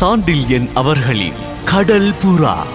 சாண்டில்யன் அவர்களின் கடல் புறா.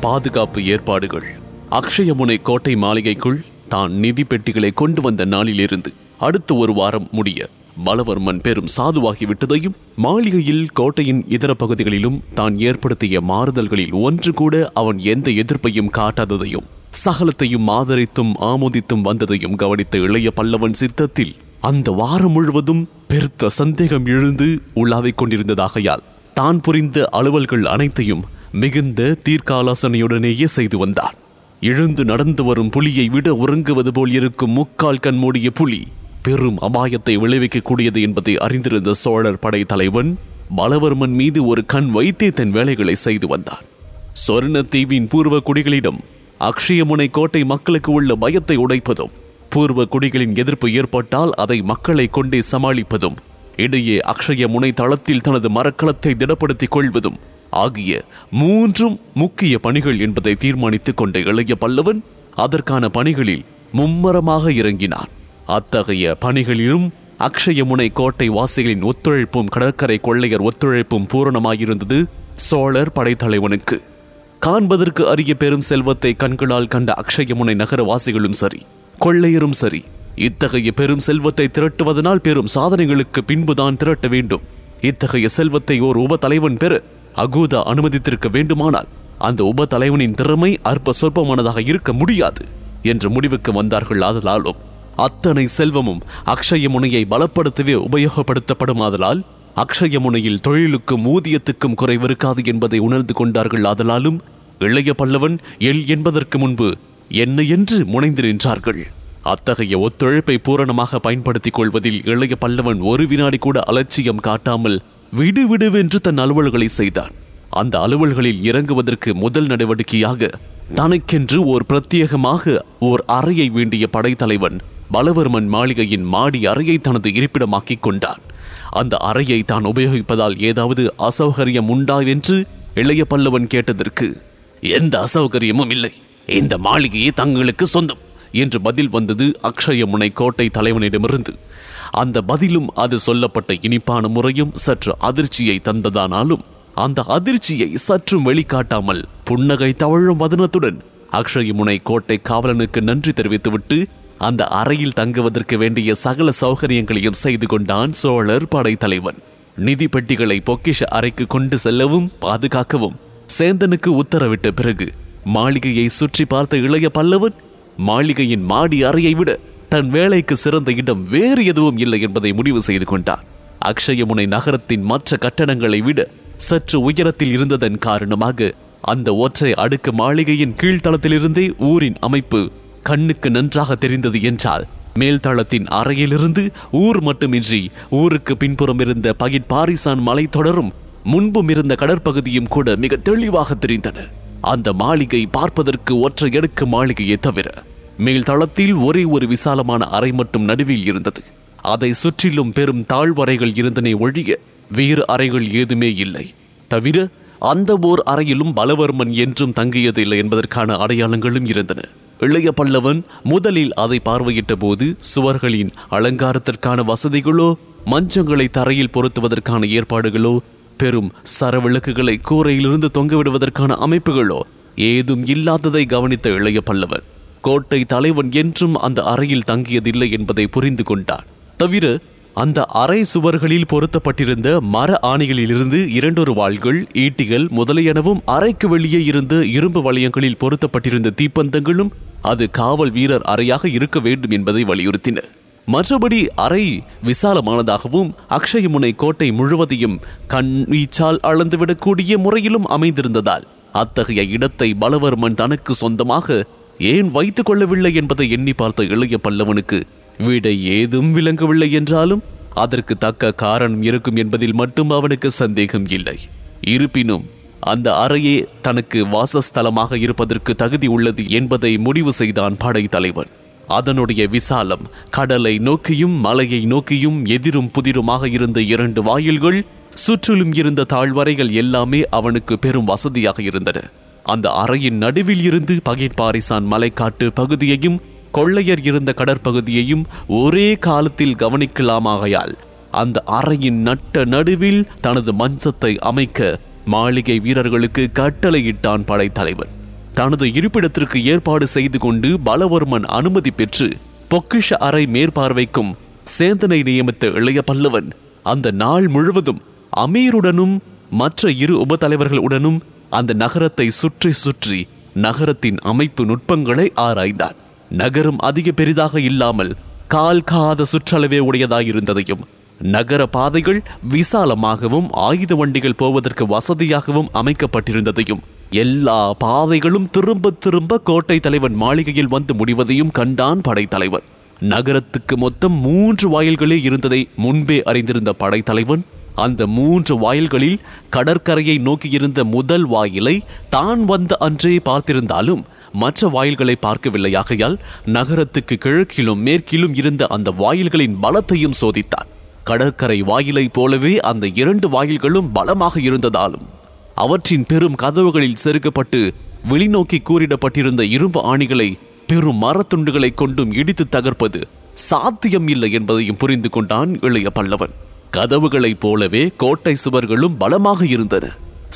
பாதுகாப்பு ஏற்பாடுகள். அக்ஷயமுனை கோட்டை மாளிகைக்குள் தான் நிதி பெட்டிகளை கொண்டு வந்த நாளிலிருந்து அடுத்த ஒரு வாரம் முடிய பலவர்மன் பெரும் சாதுவாகி விட்டதையும் மாளிகையில் கோட்டையின் இதர பகுதிகளிலும் தான் ஏற்படுத்திய மாறுதல்களில் ஒன்று கூட அவன் எந்த எதிர்ப்பையும் காட்டாததையும் சகலத்தையும் ஆதரித்தும் ஆமோதித்தும் வந்ததையும் கவனித்த இளைய பல்லவன் சித்தத்தில் அந்த வாரம் முழுவதும் பெருத்த சந்தேகம் எழுந்து உள்ளாவிக் கொண்டிருந்ததாகையால் தான் புரிந்த அலுவல்கள் அனைத்தையும் மிகுந்த தீர்க்காலோசனையுடனேயே செய்து வந்தான். எழுந்து நடந்து வரும் புலியை விட உறங்குவது போல் இருக்கும் முக்கால் கண் மூடிய புலி பெரும் அபாயத்தை விளைவிக்கக்கூடியது என்பதை அறிந்திருந்த சோழர் படை தலைவன் பலவர்மன் மீது ஒரு கண் வைத்தே தன் வேலைகளை செய்து வந்தான். சொர்ணத்தீவின் பூர்வ குடிகளிடம் அக்ஷயமுனை கோட்டை மக்களுக்கு உள்ள பயத்தை உடைப்பதும் பூர்வ குடிகளின் எதிர்ப்பு ஏற்பட்டால் அதை மக்களை கொண்டே சமாளிப்பதும் இடையே அக்ஷய முனை தளத்தில் தனது மரக்கலத்தை திடப்படுத்திக் கொள்வதும் ஆகிய மூன்றும் முக்கிய பணிகள் என்பதை தீர்மானித்துக் கொண்ட இளைய பல்லவன் அதற்கான பணிகளில் மும்மரமாக இறங்கினான். அத்தகைய பணிகளிலும் அக்ஷயமுனை கோட்டை வாசிகளின் ஒத்துழைப்பும் கடற்கரை கொள்ளையர் ஒத்துழைப்பும் பூரணமாயிருந்தது சோழர் படைத்தலைவனுக்கு. காண்பதற்கு அரிய பெரும் செல்வத்தை கண்களால் கண்ட அக்ஷயமுனை நகரவாசிகளும் சரி கொள்ளையரும் சரி. இத்தகைய பெரும் செல்வத்தை திரட்டுவதனால் பெரும் சாதனைகளுக்கு பின்புதான் திரட்ட வேண்டும். இத்தகைய செல்வத்தை ஓர் உப தலைவன் பெற அகூதா அனுமதித்திருக்க வேண்டுமானால் அந்த உப தலைவனின் திறமை அற்ப சொற்பமானதாக இருக்க முடியாது என்ற முடிவுக்கு வந்தார்கள் ஆதலாலும். அத்தனை செல்வமும் அக்ஷய முனையை பலப்படுத்தவே உபயோகப்படுத்தப்படும் ஆதலால் அக்ஷய முனையில் தொழிலுக்கும் ஊதியத்துக்கும் குறைவிருக்காது என்பதை உணர்ந்து கொண்டார்கள் ஆதலாலும் இளைய பல்லவன் எல் என்பதற்கு முன்பு என்ன என்று முனைந்து நின்றார்கள். அத்தகைய ஒத்துழைப்பை பூரணமாக பயன்படுத்திக் கொள்வதில் இளைய பல்லவன் ஒரு வினாடி கூட அலட்சியம் காட்டாமல் விடு விடுவென்று தன் அலுவல்களை செய்தான். அந்த அலுவல்களில் இறங்குவதற்கு முதல் நடவடிக்கையாக தனக்கென்று ஓர் பிரத்யேகமாக ஓர் அறையை வேண்டிய படைத்தலைவன் பலவர்மன் மாளிகையின் மாடி அறையை தனது இருப்பிடமாக்கிக் கொண்டான். அந்த அறையை தான் உபயோகிப்பதால் ஏதாவது அசௌகரியம் உண்டா என்று இளைய பல்லவன் கேட்டதற்கு எந்த அசௌகரியமும் இல்லை. இந்த மாளிகையே தங்களுக்கு சொந்தம் என்று பதில் வந்தது அக்ஷயமுனை கோட்டை தலைவனிடமிருந்து. அந்த பதிலும் அது சொல்லப்பட்ட இனிப்பான முறையும் சற்று அதிர்ச்சியை தந்ததானாலும் அந்த அதிர்ச்சியை சற்றும் வெளிக்காட்டாமல் புன்னகை தவழும் வதனத்துடன் அக்ஷயமுனை கோட்டை காவலனுக்கு நன்றி தெரிவித்துவிட்டு அந்த அறையில் தங்குவதற்கு வேண்டிய சகல சௌகரியங்களையும் செய்து கொண்டான் சோழர் படைத்தலைவன். நிதி பெட்டிகளை பொக்கிஷ அறைக்கு கொண்டு செல்லவும் பாதுகாக்கவும் சேந்தனுக்கு உத்தரவிட்ட பிறகு மாளிகையை சுற்றி பார்த்த இளைய பல்லவன் மாளிகையின் மாடி அறையை விட தன் வேலைக்கு சிறந்த இடம் வேறு எதுவும் இல்லை என்பதை முடிவு செய்து கொண்டான். அக்ஷயமுனை நகரத்தின் மற்ற கட்டணங்களை விட சற்று உயரத்தில் இருந்ததன் காரணமாக அந்த ஒற்றை அடுக்கு மாளிகையின் கீழ்த்தளத்திலிருந்தே ஊரின் அமைப்பு கண்ணுக்கு நன்றாக தெரிந்தது என்றால் மேல்தளத்தின் அறையிலிருந்து ஊர் மட்டுமின்றி ஊருக்கு பின்புறம் இருந்த பகிட் பாரிசான் மலை தொடரும் முன்பும் இருந்த கடற்பகுதியும் கூட மிக தெளிவாக தெரிந்தன. அந்த மாளிகை பார்ப்பதற்கு ஒற்றை அடுக்கு மாளிகையை தவிர மேல்தளத்தில் ஒரே ஒரு விசாலமான அறை மட்டும் நடுவில் இருந்தது. அதை சுற்றிலும் பெரும் தாழ்வறைகள் இருந்தனை ஒழிய வேறு அறைகள் ஏதுமே இல்லை. தவிர அந்த ஓர் அறையிலும் பலவர்மன் என்றும் தங்கியதில்லை என்பதற்கான அடையாளங்களும் இருந்தன. இளைய பல்லவன் முதலில் அதை பார்வையிட்ட போது சுவர்களின் அலங்காரத்திற்கான வசதிகளோ மஞ்சங்களை தரையில் பொருத்துவதற்கான ஏற்பாடுகளோ பெரும் சரவிளக்குகளை கூரையிலிருந்து தொங்கவிடுவதற்கான அமைப்புகளோ ஏதும் இல்லாததை கவனித்த இளைய பல்லவன் கோட்டை தலைவன் என்றும் அந்த அறையில் தங்கியதில்லை என்பதை புரிந்து கொண்டான். தவிர அந்த அறை சுவர்களில் பொருத்தப்பட்டிருந்த மர ஆணிகளிலிருந்து இரண்டொரு வாள்கள் ஈட்டிகள் முதலியனவும் அறைக்கு வெளியே இருந்த இரும்பு வளையங்களில் பொருத்தப்பட்டிருந்த தீப்பந்தங்களும் அது காவல் வீரர் அறையாக இருக்க வேண்டும் என்பதை வலியுறுத்தின. மற்றபடி அறை விசாலமானதாகவும் அக்ஷயமுனை கோட்டை முழுவதையும் கண் வீச்சால் அளந்துவிடக்கூடிய முறையிலும் அமைந்திருந்ததால் அத்தகைய இடத்தை பலவர்மன் தனக்கு சொந்தமாக ஏன் வைத்துக் கொள்ளவில்லை என்பதை எண்ணி பார்த்த இளைய பல்லவனுக்கு விடை ஏதும் விளங்கவில்லை என்றாலும் அதற்கு தக்க காரணம் இருக்கும் என்பதில் மட்டும் அவனுக்கு சந்தேகம் இல்லை. இருப்பினும் அந்த அறையே தனக்கு வாசஸ்தலமாக இருப்பதற்கு தகுதி உள்ளது என்பதை முடிவு செய்தான் படைத்தலைவன். அதனுடைய விசாலம் கடலை நோக்கியும் மலையை நோக்கியும் எதிரும் புதிருமாக இருந்த இரண்டு வாயில்கள் சுற்றிலும் இருந்த தாழ்வறைகள் எல்லாமே அவனுக்கு பெரும் வசதியாக இருந்தன. அந்த அறையின் நடுவில் இருந்து பகிர்பாரிசான் மலைக்காட்டு பகுதியையும் கொள்ளையர் இருந்த கடற்பகுதியையும் ஒரே காலத்தில் கவனிக்கலாமாகையால் அந்த அறையின் நட்ட நடுவில் தனது மஞ்சத்தை அமைக்க மாளிகை வீரர்களுக்கு கட்டளையிட்டான் படைத்தலைவன். தனது இருப்பிடத்திற்கு ஏற்பாடு செய்து கொண்டு பலவர்மன் அனுமதி பெற்று பொக்கிஷ அறை மேற்பார்வைக்கும் சேந்தனை நியமித்த இளைய பல்லவன் அந்த நாள் முழுவதும் அமீருடனும் மற்ற இரு உபதலைவர்களுடனும் அந்த நகரத்தை சுற்றி சுற்றி நகரத்தின் அமைப்பு நுட்பங்களை ஆராய்ந்தான். நகரம் அதிக பெரிதாக இல்லாமல் கால் காத சுற்றளவே உடையதாயிருந்ததையும் நகர பாதைகள் விசாலமாகவும் ஆயுத வண்டிகள் போவதற்கு வசதியாகவும் அமைக்கப்பட்டிருந்ததையும் எல்லா பாதைகளும் திரும்ப திரும்ப கோட்டை தலைவன் மாளிகையில் வந்து முடிவதையும் கண்டான் படைத்தலைவன் நகரத்துக்கு மொத்தம் மூன்று வாயில்களே இருந்ததை முன்பே அறிந்திருந்த படைத்தலைவன் அந்த மூன்று வாயில்களில் கடற்கரையை நோக்கியிருந்த முதல் வாயிலை தான் வந்த அன்றே பார்த்திருந்தாலும் மற்ற வாயில்களை பார்க்கவில்லையாகையால் நகரத்துக்கு கிழக்கிலும் மேற்கிலும் இருந்த அந்த வாயில்களின் பலத்தையும் சோதித்தான். கடற்கரை வாயிலைப் போலவே அந்த இரண்டு வாயில்களும் பலமாக இருந்ததாலும் அவற்றின் பெரும் கதவுகளில் செருக்கப்பட்டு வெளிநோக்கி கூறிடப்பட்டிருந்த இரும்பு ஆணிகளை பெரும் மரத்துண்டுகளை கொண்டும் இடித்து தகர்ப்பது சாத்தியம் இல்லை என்பதையும் புரிந்து கொண்டான் இளைய பல்லவன். கதவுகளைப் போலவே கோட்டை சுவர்களும் பலமாக இருந்தன.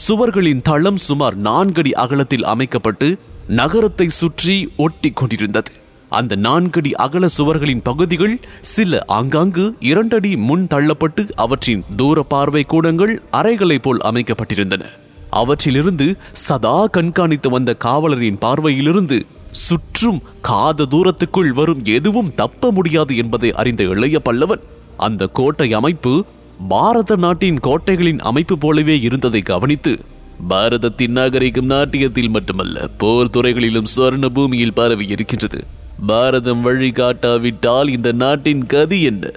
சுவர்களின் தளம் சுமார் நான்கடி அகலத்தில் அமைக்கப்பட்டு நகரத்தை சுற்றி ஒட்டி கொண்டிருந்தது. அந்த நான்கடி அகல சுவர்களின் பகுதிகள் சில ஆங்காங்கு இரண்டடி முன் தள்ளப்பட்டு அவற்றின் தூர பார்வை கூடங்கள் அறைகளைப் போல் அமைக்கப்பட்டிருந்தன. அவற்றிலிருந்து சதா கண்காணித்து வந்த காவலரின் பார்வையிலிருந்து சுற்றும் காத தூரத்துக்குள் வரும் எதுவும் தப்ப முடியாது என்பதை அறிந்த இளைய பல்லவன் அந்த கோட்டை அமைப்பு பாரத நாட்டின் கோட்டைகளின் அமைப்பு போலவே இருந்ததை கவனித்து பாரதத்தின் நாகரிகம் நாட்டியத்தில் மட்டுமல்ல போர் துறைகளிலும் சுவர்ண பூமியில் பரவி இருக்கின்றது. பாரதம் வழி காட்டாவிட்டால் இந்த நாட்டின் கதி என்ன?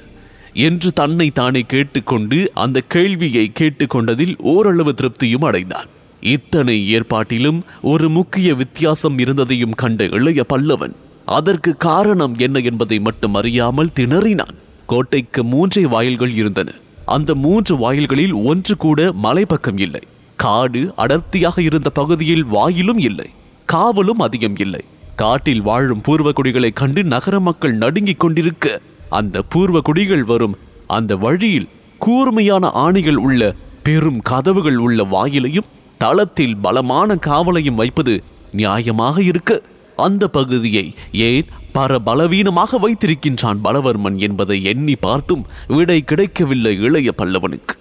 என்று தன்னை தானே கேட்டுக்கொண்டு அந்த கேள்வியை கேட்டுக்கொண்டதில் ஓரளவு திருப்தியும் அடைந்தான். இத்தனை ஏற்பாட்டிலும் ஒரு முக்கிய வித்தியாசம் இருந்ததையும் கண்ட இளைய பல்லவன் அதற்கு காரணம் என்ன என்பதை மட்டும் அறியாமல் திணறினான். கோட்டைக்கு மூன்றே வாயில்கள் இருந்தன. அந்த மூன்று வாயில்களில் ஒன்று கூட மலைப்பக்கம் இல்லை. காடு அடர்த்தியாக இருந்த பகுதியில் வாயிலும் இல்லை. காவலும் அதிகம் இல்லை. காட்டில் வாழும் பூர்வகுடிகளைக் கண்டு நகர மக்கள் நடுங்கிக் கொண்டிருக்க அந்த பூர்வ குடிகள் வரும். அந்த வழியில் கூர்மையான ஆணிகள் உள்ள பெரும் கதவுகள் உள்ள வாயிலையும் தளத்தில் பலமான காவலையும் வைப்பது நியாயமாக இருக்க அந்த பகுதியை ஏன் பரபலவீனமாக வைத்திருக்கின்றான் பலவர்மன் என்பதை எண்ணி பார்த்தும் விடை கிடைக்கவில்லை இளைய பல்லவனுக்கு.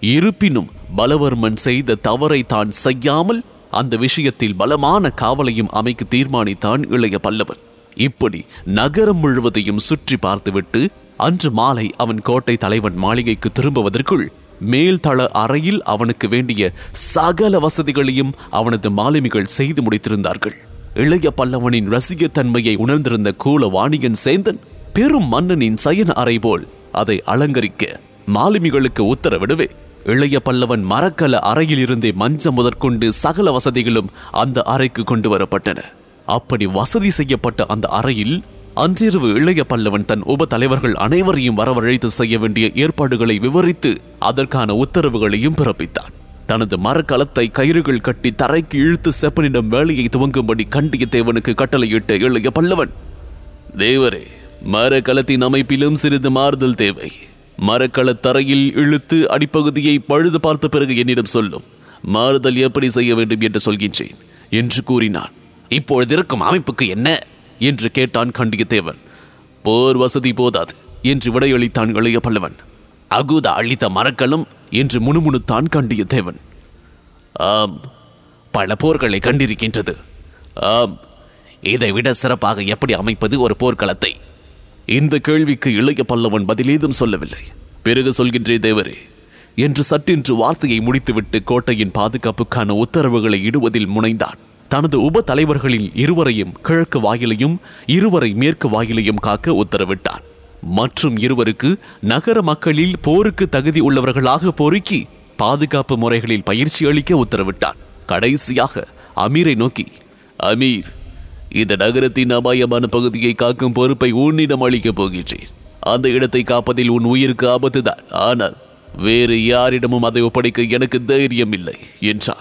இருப்பினும் பலவர்மன் செய்த தவறை தான் செய்யாமல் அந்த விஷயத்தில் பலமான காவலையும் அமைக்க தீர்மானித்தான் இளைய பல்லவன். இப்படி நகரம் முழுவதையும் சுற்றி பார்த்துவிட்டு அன்று மாலை அவன் கோட்டை தலைவன் மாளிகைக்கு திரும்புவதற்குள் மேல்தள அறையில் அவனுக்கு வேண்டிய சகல வசதிகளையும் அவனது மாலுமிகள் செய்து முடித்திருந்தார்கள். இளைய பல்லவனின் ரசிகத்தன்மையை உணர்ந்திருந்த கூல வாணிகன் சேந்தன் பெரும் மன்னனின் சயன அறை போல் அதை அலங்கரிக்க மாலுமிகளுக்கு உத்தரவிடவே இளைய பல்லவன் மரக்கல அறையில் இருந்தே மஞ்சம் முதற்கொண்டு சகல வசதிகளும் அந்த அறைக்கு கொண்டு வரப்பட்டன. அப்படி வசதி செய்யப்பட்ட அந்த அறையில் அன்றிரவு இளைய பல்லவன் தன் உப தலைவர்கள் அனைவரையும் வரவழைத்து செய்ய வேண்டிய ஏற்பாடுகளை விவரித்து அதற்கான உத்தரவுகளையும் பிறப்பித்தான். தனது மரக்கலத்தை கயிறுகள் கட்டி தரைக்கு இழுத்து செப்பனிடம் வேலையை துவங்கும்படி கண்டியத்தேவனுக்கு கட்டளையிட்ட இளைய பல்லவன் தேவரே மரக்கலத்தின் அமைப்பிலும் சிறிது மாறுதல் தேவை. மரக்கலத் தரையில் இழுத்து அடிப்பகுதியை பழுது பார்த்த பிறகு என்னிடம் சொல்லும். மாறுதல் எப்படி செய்ய வேண்டும் என்று சொல்கின்றேன் என்று கூறினான். இப்பொழுது இருக்கும் அமைப்புக்கு என்ன? என்று கேட்டான் கண்டியத்தேவன். போர் வசதி போதாது என்று விடையளித்தான் இளைய பல்லவன். அகுத அழித்த மரக்கலம் என்று முணுமுணுத்தான் கண்டியத்தேவன். ஆம் பல போர்களை கண்டிருக்கின்றது. ஆம் இதை விட சிறப்பாக எப்படி அமைப்பது ஒரு போர்க்களத்தை? இந்த கேள்விக்கு இளைய பல்லவன் பதிலேதும் சொல்லவில்லை. பிறகு சொல்கின்றே தேவரே என்று சட்டென்று வார்த்தையை முடித்துவிட்டு கோட்டையின் பாதுகாப்புக்கான உத்தரவுகளை இடுவதில் முனைந்தான். தனது உப தலைவர்களில் இருவரையும் கிழக்கு வாயிலையும் இருவரை மேற்கு வாயிலையும் காக்க உத்தரவிட்டான் மற்றும் இருவருக்கு நகர மக்களில் போருக்கு தகுதி உள்ளவர்களாக பொறுக்கி பாதுகாப்பு முறைகளில் பயிற்சி அளிக்க உத்தரவிட்டான் கடைசியாக அமீரை நோக்கி அமீர் இந்த நகரத்தின் அபாயமான பகுதியை காக்கும் பொறுப்பை உன்னிடம் அளிக்கப் போகின்றேன். அந்த இடத்தை காப்பதில் உன் உயிருக்கு ஆபத்துதான். ஆனால் வேறு யாரிடமும் அதை ஒப்படைக்க எனக்கு தைரியம் இல்லை என்றார்.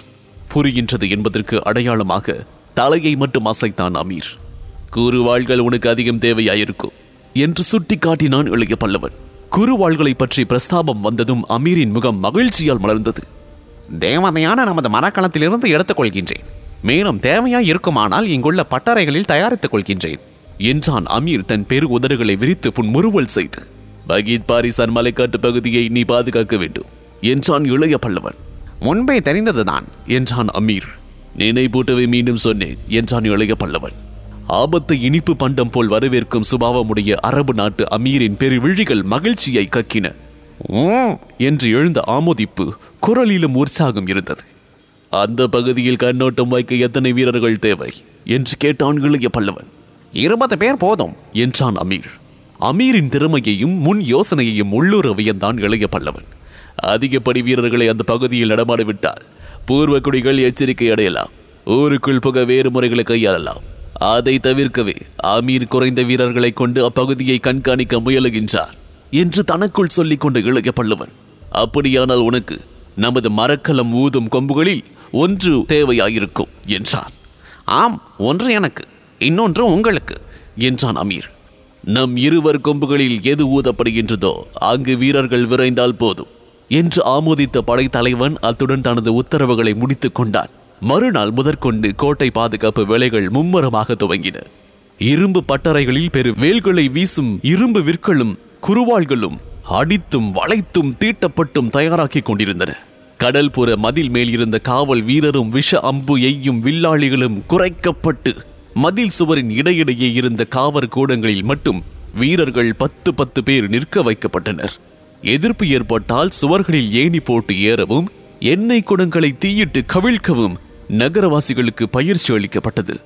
புரிகின்றது என்பதற்கு அடையாளமாக தலையை மட்டும் அசைத்தான் அமீர். கூறுவாள்கள் உனக்கு அதிகம் தேவையாயிருக்கும் என்று சுட்டி காட்டினான் இளைய பல்லவன். குறுவாள்களை பற்றி பிரஸ்தாபம் வந்ததும் அமீரின் முகம் மகிழ்ச்சியால் மலர்ந்தது. தேவதையான நமது மரக்கலத்திலிருந்து எடுத்துக் கொள்கின்றேன் மேலும் தேவையாய் இருக்குமானால் இங்குள்ள பட்டறைகளில் தயாரித்துக் கொள்கின்றேன். என்றான் அமீர் தன் பெரு உதடுகளை விரித்து புன்முறுவல் செய்து. பகீத் பாரிசான் மலைக்காட்டு பகுதியை நீ பாதுகாக்க வேண்டும் என்றான் இளைய பல்லவன். முன்பே தெரிந்ததுதான் என்றான் அமீர். நினைப்பூட்டவை மீண்டும் சொன்னேன் என்றான் இளைய பல்லவன். ஆபத்தை இனிப்பு பண்டம் போல் வரவேற்கும் சுபாவமுடைய அரபு நாட்டு அமீரின் பெருவிழிகள் மகிழ்ச்சியை கக்கின. என்று எழுந்த ஆமோதிப்பு குரலிலும் உற்சாகம் இருந்தது. அந்த பகுதியில் கண்ணோட்டம் வைக்க எத்தனை வீரர்கள் தேவை என்று கேட்டான் இளைய பல்லவன். இருபது பேர் போதும் என்றான் அமீர். அமீரின் திறமையையும் முன் யோசனையையும் உள்ளூர வியந்தான் இளைய பல்லவன். அதிகப்படி வீரர்களை அந்த பகுதியில் நடமாடிவிட்டால் பூர்வக்குடிகள் பூர்வ குடிகள் எச்சரிக்கை அடையலாம். ஊருக்குள் புக வேறு முறைகளை கையாளலாம். அதை தவிர்க்கவே அமீர் குறைந்த வீரர்களை கொண்டு அப்பகுதியை கண்காணிக்க முயலுகின்றார் என்று தனக்குள் சொல்லிக் கொண்ட இளைய பல்லவன். அப்படியானால் உனக்கு நமது மரக்கலம் ஊதும் கொம்புகளில் ஒன்று தேவையாயிருக்கும் என்றான். ஆம் ஒன்று எனக்கு இன்னொன்று உங்களுக்கு என்றான் அமீர். நம் இருவர் கொம்புகளில் எது ஊதப்படுகின்றதோ அங்கு வீரர்கள் விரைந்தால் போதும். என்று ஆமோதித்த படைத்தலைவன் அத்துடன் தனது உத்தரவுகளை முடித்துக் கொண்டான். மறுநாள் முதற்கொண்டு கோட்டை பாதுகாப்பு வேலைகள் மும்முரமாக துவங்கின. இரும்பு பட்டறைகளில் பெரு வேல்களை வீசும் இரும்பு விற்களும் குருவாள்களும் அடித்தும் வளைத்தும் தீட்டப்பட்டும் தயாராக்கிக் கொண்டிருந்தன. கடல்புற மதில் மேல் இருந்த காவல் வீரரும் விஷ அம்பு எய்யும் வில்லாளிகளும் குறைக்கப்பட்டு மதில் சுவரின் இடையிடையே இருந்த காவற் கூடங்களில் மட்டும் வீரர்கள் பத்து பத்து பேர் நிற்க வைக்கப்பட்டனர். எதிர்ப்பு ஏற்பட்டால் சுவர்களில் ஏணி போட்டு ஏறவும் எண்ணெய் குடங்களை தீயிட்டு கவிழ்க்கவும் நகரவாசிகளுக்கு பயிற்சி அளிக்கப்பட்டது.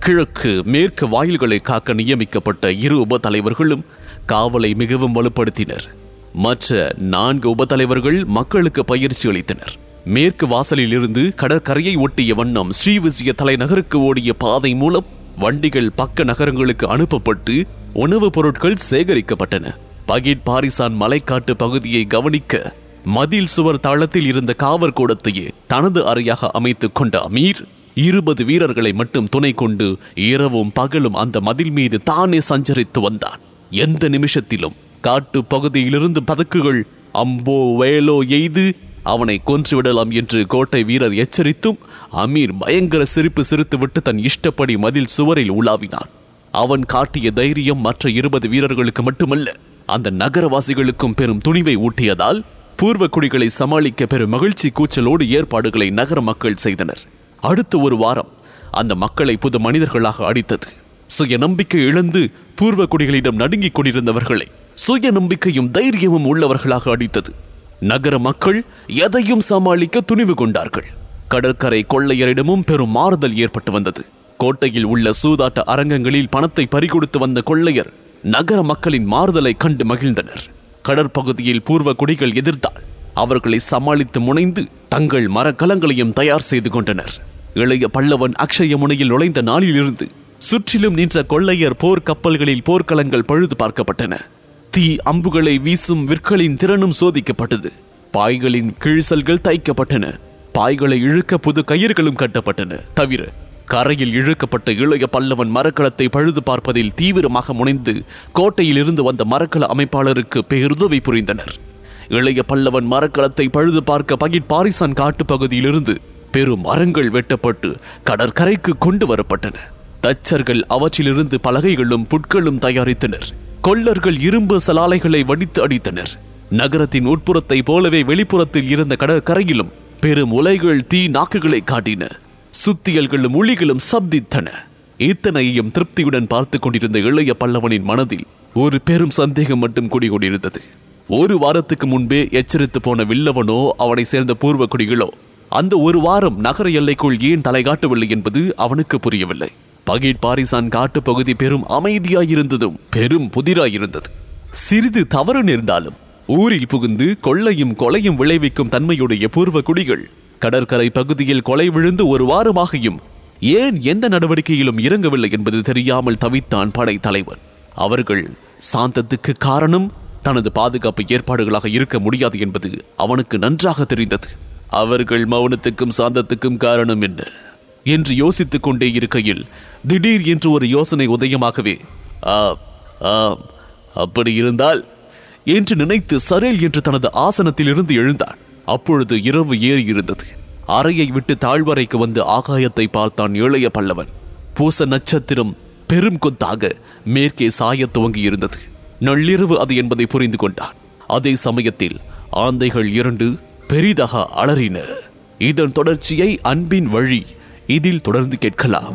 கிழக்கு மேற்கு வாயில்களை காக்க நியமிக்கப்பட்ட இரு உப தலைவர்களும் காவலை மிகவும் வலுப்படுத்தினர். மற்ற நான்கு உபதலைவர்கள் மக்களுக்கு பயிற்சி அளித்தனர். மேற்கு வாசலில் இருந்து கடற்கரையை ஒட்டிய வண்ணம் ஸ்ரீவிஜய தலைநகருக்கு ஓடிய பாதை மூலம் வண்டிகள் பக்க நகரங்களுக்கு அனுப்பப்பட்டு உணவுப் பொருட்கள் சேகரிக்கப்பட்டன. பகிட் பாரிசான் மலைக்காட்டு பகுதியை கவனிக்க மதில் சுவர் தளத்தில் இருந்த காவற்கூடத்தையே தனது அறையாக அமைத்துக் கொண்ட அமீர் இருபது வீரர்களை மட்டும் துணை கொண்டு இரவும் பகலும் அந்த மதில் மீது தானே சஞ்சரித்து வந்தான். எந்த நிமிஷத்திலும் காட்டு பகுதியிலிருந்து பதக்குகள் அம்போ வேலோ எய்து அவனை கொன்றுவிடலாம் என்று கோட்டை வீரர் எச்சரித்தும் அமீர் பயங்கர சிரிப்பு சிரித்துவிட்டு தன் இஷ்டப்படி மதில் சுவரில் உலாவினான். அவன் காட்டிய தைரியம் மற்ற இருபது வீரர்களுக்கு மட்டுமல்ல அந்த நகரவாசிகளுக்கும் பெரும் துணிவை ஊட்டியதால் பூர்வ குடிகளை சமாளிக்க பெரும் மகிழ்ச்சி கூச்சலோடு ஏற்பாடுகளை நகர மக்கள் செய்தனர். அடுத்த ஒரு வாரம் அந்த மக்களை புது மனிதர்களாக அடித்தது. சுய நம்பிக்கை இழந்து பூர்வ குடிகளிடம் நடுங்கிக் கொண்டிருந்தவர்களை சுய நம்பிக்கையும் தைரியமும் உள்ளவர்களாக அடித்தது. நகர மக்கள் எதையும் சமாளிக்க துணிவு கொண்டார்கள். கடற்கரை கொள்ளையரிடமும் பெரும் மாறுதல் ஏற்பட்டு வந்தது. கோட்டையில் உள்ள சூதாட்ட அரங்கங்களில் பணத்தை பறிகொடுத்து வந்த கொள்ளையர் நகர மக்களின் மாறுதலை கண்டு மகிழ்ந்தனர். கடற்பகுதியில் பூர்வ குடிகள் எதிர்த்தால் அவர்களை சமாளித்து முனைந்து தங்கள் மரக்கலங்களையும் தயார் செய்து கொண்டனர். இளைய பல்லவன் அக்ஷய முனையில் நுழைந்த நாளிலிருந்து சுற்றிலும் நின்ற கொள்ளையர் போர் கப்பல்களில் போர்க்களங்கள் பழுது பார்க்கப்பட்டன. தீ அம்புகளை வீசும் விற்களின் திறனும் சோதிக்கப்பட்டது. பாய்களின் கிழிசல்கள் தைக்கப்பட்டன. பாய்களை இழுக்க புது கயிறுகளும் கட்டப்பட்டன. தவிர கரையில் இழுக்கப்பட்ட இளைய பல்லவன் மரக்கலத்தை பழுது பார்ப்பதில் தீவிரமாக முனைந்து கோட்டையிலிருந்து வந்த மரக்கல அமைப்பாளருக்கு பேருதவி புரிந்தனர். இளைய பல்லவன் மரக்கலத்தை பழுது பார்க்க பகிட் பாரிசான் காட்டுப் பகுதியிலிருந்து பெரும் மரங்கள் வெட்டப்பட்டு கடற்கரைக்கு கொண்டு வரப்பட்டன. தச்சர்கள் அவற்றிலிருந்து பலகைகளும் புட்களும் தயாரித்தனர். கொல்லர்கள் இரும்பு சலாலைகளை வடித்து அடித்தனர். நகரத்தின் உட்புறத்தை போலவே வெளிப்புறத்தில் இருந்த கடற்கரையிலும் பெரும் உலைகள் தீ நாக்குகளை காட்டின. சுத்தியல்களும் ஒளிகளும் சப்தித்தன. இத்தனையும் திருப்தியுடன் பார்த்து கொண்டிருந்த இளைய பல்லவனின் மனதில் ஒரு பெரும் சந்தேகம் மட்டும் குடிகொண்டிருந்தது. ஒரு வாரத்துக்கு முன்பே எச்சரித்து போன வில்லவனோ அவனை சேர்ந்த பூர்வ குடிகளோ அந்த ஒரு வாரம் நகர எல்லைக்குள் ஏன் தலை காட்டவில்லை என்பது அவனுக்கு புரியவில்லை. பகீட் பாரிசான் காட்டு பகுதி பெரும் அமைதியாயிருந்ததும் பெரும் புதிராயிருந்தது. சிறிது தவறு நேர்ந்தாலும் ஊரில் புகுந்து கொள்ளையும் கொலையும் விளைவிக்கும் தன்மையுடைய பூர்வ குடிகள் கடற்கரை பகுதியில் கொலை விழுந்து ஒரு வாரமாகியும் ஏன் எந்த நடவடிக்கையிலும் இறங்கவில்லை என்பது தெரியாமல் தவித்தான் படை தலைவர் அவர்கள் சாந்தத்துக்கு காரணம் தனது பாதுகாப்பு ஏற்பாடுகளாக இருக்க முடியாது என்பது அவனுக்கு நன்றாக தெரிந்தது. அவர்கள் மௌனத்துக்கும் சாந்தத்துக்கும் காரணம் என்ன? என்று யோசித்துக் கொண்டே இருக்கையில் திடீர் என்று ஒரு யோசனை உதயமாகவே ஆம் ஆம் அப்படி இருந்தால்? என்று நினைத்து சரேல் என்று தனது ஆசனத்திலிருந்து எழுந்தான். அப்பொழுது இரவு ஏறி இருந்தது அறையை விட்டு தாழ்வறைக்கு வந்து ஆகாயத்தை பார்த்தான் இளைய பல்லவன். பூச நட்சத்திரம் பெரும் கொத்தாக மேற்கே சாயத் துவங்கி இருந்தது நள்ளிரவு அது என்பதை புரிந்து கொண்டான். அதே சமயத்தில் ஆந்தைகள் இரண்டு பெரிதாக அலறின. இதன் தொடர்ச்சியை அன்பின் வழி இதில் தொடர்ந்து கேட்கலாம்.